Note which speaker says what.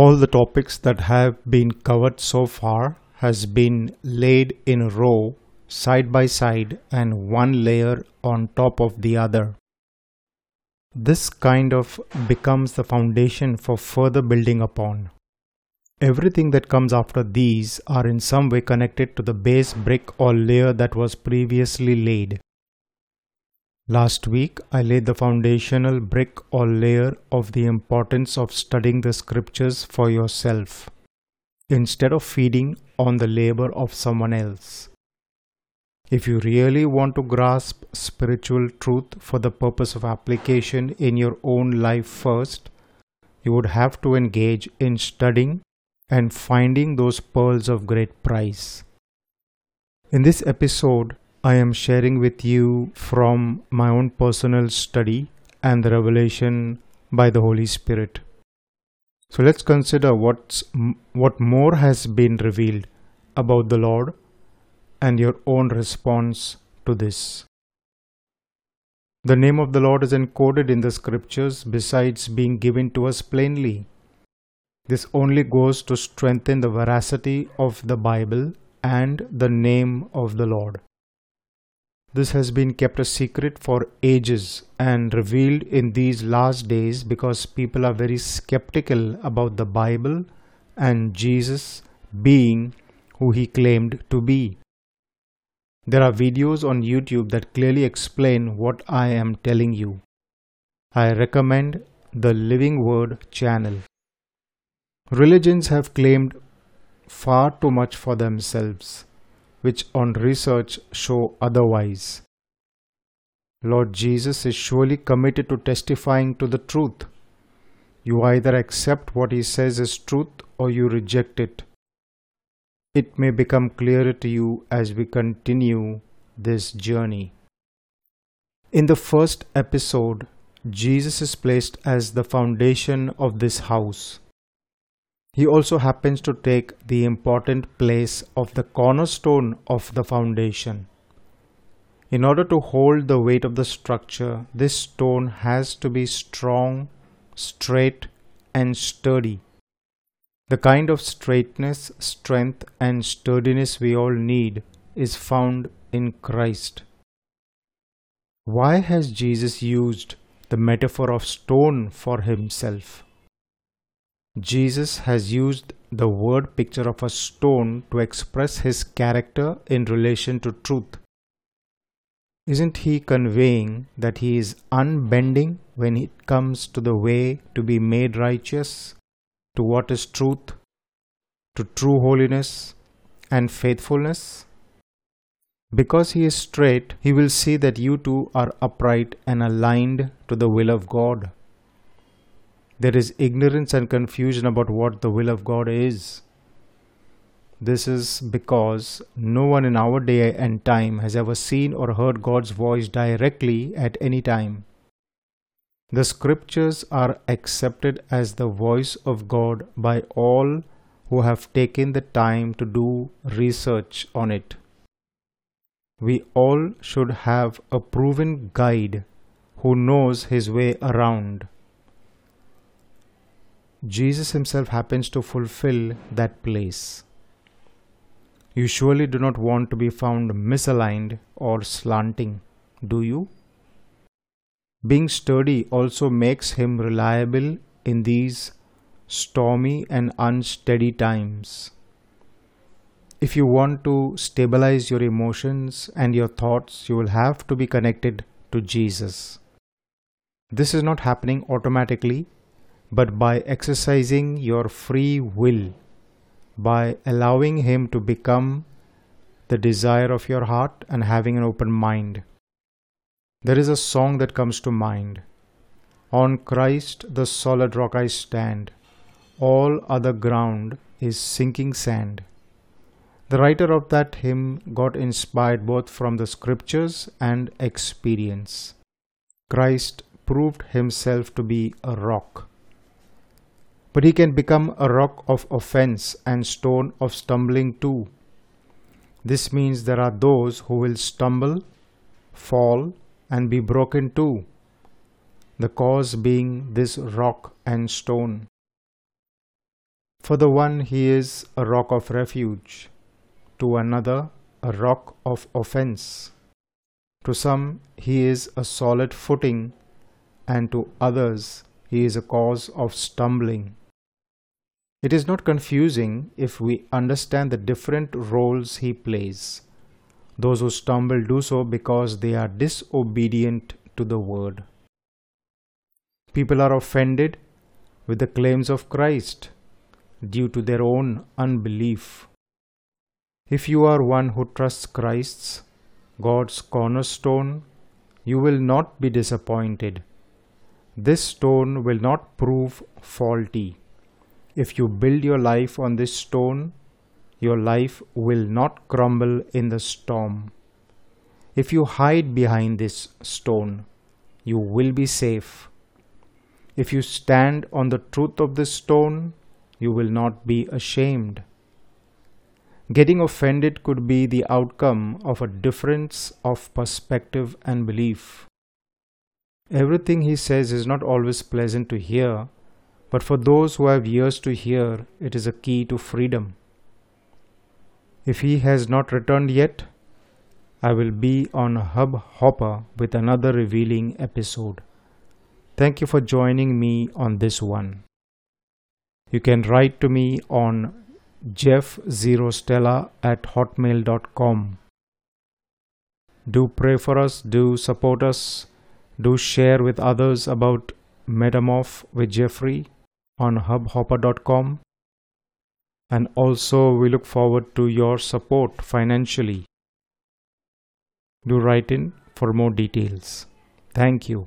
Speaker 1: All the topics that have been covered so far has been laid in a row side by side and one layer on top of the other. This kind of becomes the foundation for further building upon. Everything that comes after these are in some way connected to the base brick or layer that was previously laid. Last week, I laid the foundational brick or layer of the importance of studying the scriptures for yourself instead of feeding on the labor of someone else. If you really want to grasp spiritual truth for the purpose of application in your own life first, you would have to engage in studying and finding those pearls of great price. In this episode, I am sharing with you from my own personal study and the revelation by the Holy Spirit. So let's consider what's, what more has been revealed about the Lord and your own response to this. The name of the Lord is encoded in the scriptures besides being given to us plainly. This only goes to strengthen the veracity of the Bible and the name of the Lord. This has been kept a secret for ages and revealed in these last days because people are very skeptical about the Bible and Jesus being who he claimed to be. There are videos on YouTube that clearly explain what I am telling you. I recommend the Living Word channel. Religions have claimed far too much for themselves which on research show otherwise. Lord Jesus is surely committed to testifying to the truth. You either accept what he says is truth or you reject it. It may become clearer to you as we continue this journey. In the first episode, Jesus is placed as the foundation of this house. He also happens to take the important place of the cornerstone of the foundation. In order to hold the weight of the structure, this stone has to be strong, straight, and sturdy. The kind of straightness, strength, and sturdiness we all need is found in Christ. Why has Jesus used the metaphor of stone for himself? Jesus has used the word picture of a stone to express his character in relation to truth. Isn't he conveying that he is unbending when it comes to the way to be made righteous, to what is truth, to true holiness and faithfulness? Because he is straight, he will see that you too are upright and aligned to the will of God there is ignorance and confusion about what the will of God is. This is because no one in our day and time has ever seen or heard God's voice directly at any time. The scriptures are accepted as the voice of God by all who have taken the time to do research on it. We all should have a proven guide who knows his way around. Jesus himself happens to fulfill that place. You surely do not want to be found misaligned or slanting, do you? Being sturdy also makes him reliable in these stormy and unsteady times. If you want to stabilize your emotions and your thoughts, you will have to be connected to Jesus. This is not happening automatically but by exercising your free will, by allowing Him to become the desire of your heart and having an open mind. There is a song that comes to mind On Christ, the solid rock I stand, all other ground is sinking sand. The writer of that hymn got inspired both from the scriptures and experience. Christ proved himself to be a rock but he can become a rock of offense and stone of stumbling too. This means there are those who will stumble, fall, and be broken too, the cause being this rock and stone. For the one, he is a rock of refuge, to another, a rock of offense. To some, he is a solid footing, and to others, he is a cause of stumbling. It is not confusing if we understand the different roles he plays. Those who stumble do so because they are disobedient to the word. People are offended with the claims of Christ due to their own unbelief. If you are one who trusts Christ's, God's cornerstone, you will not be disappointed. This stone will not prove faulty. If you build your life on this stone, your life will not crumble in the storm. If you hide behind this stone, you will be safe. If you stand on the truth of this stone, you will not be ashamed. Getting offended could be the outcome of a difference of perspective and belief. Everything he says is not always pleasant to hear, but for those who have ears to hear, it is a key to freedom. If he has not returned yet, I will be on Hub Hopper with another revealing episode. Thank you for joining me on this one. You can write to me on jeff0stella at hotmail.com. Do pray for us, do support us, do share with others about Metamorph with Jeffrey on hubhopper.com. And also, we look forward to your support financially. Do write in for more details. Thank you.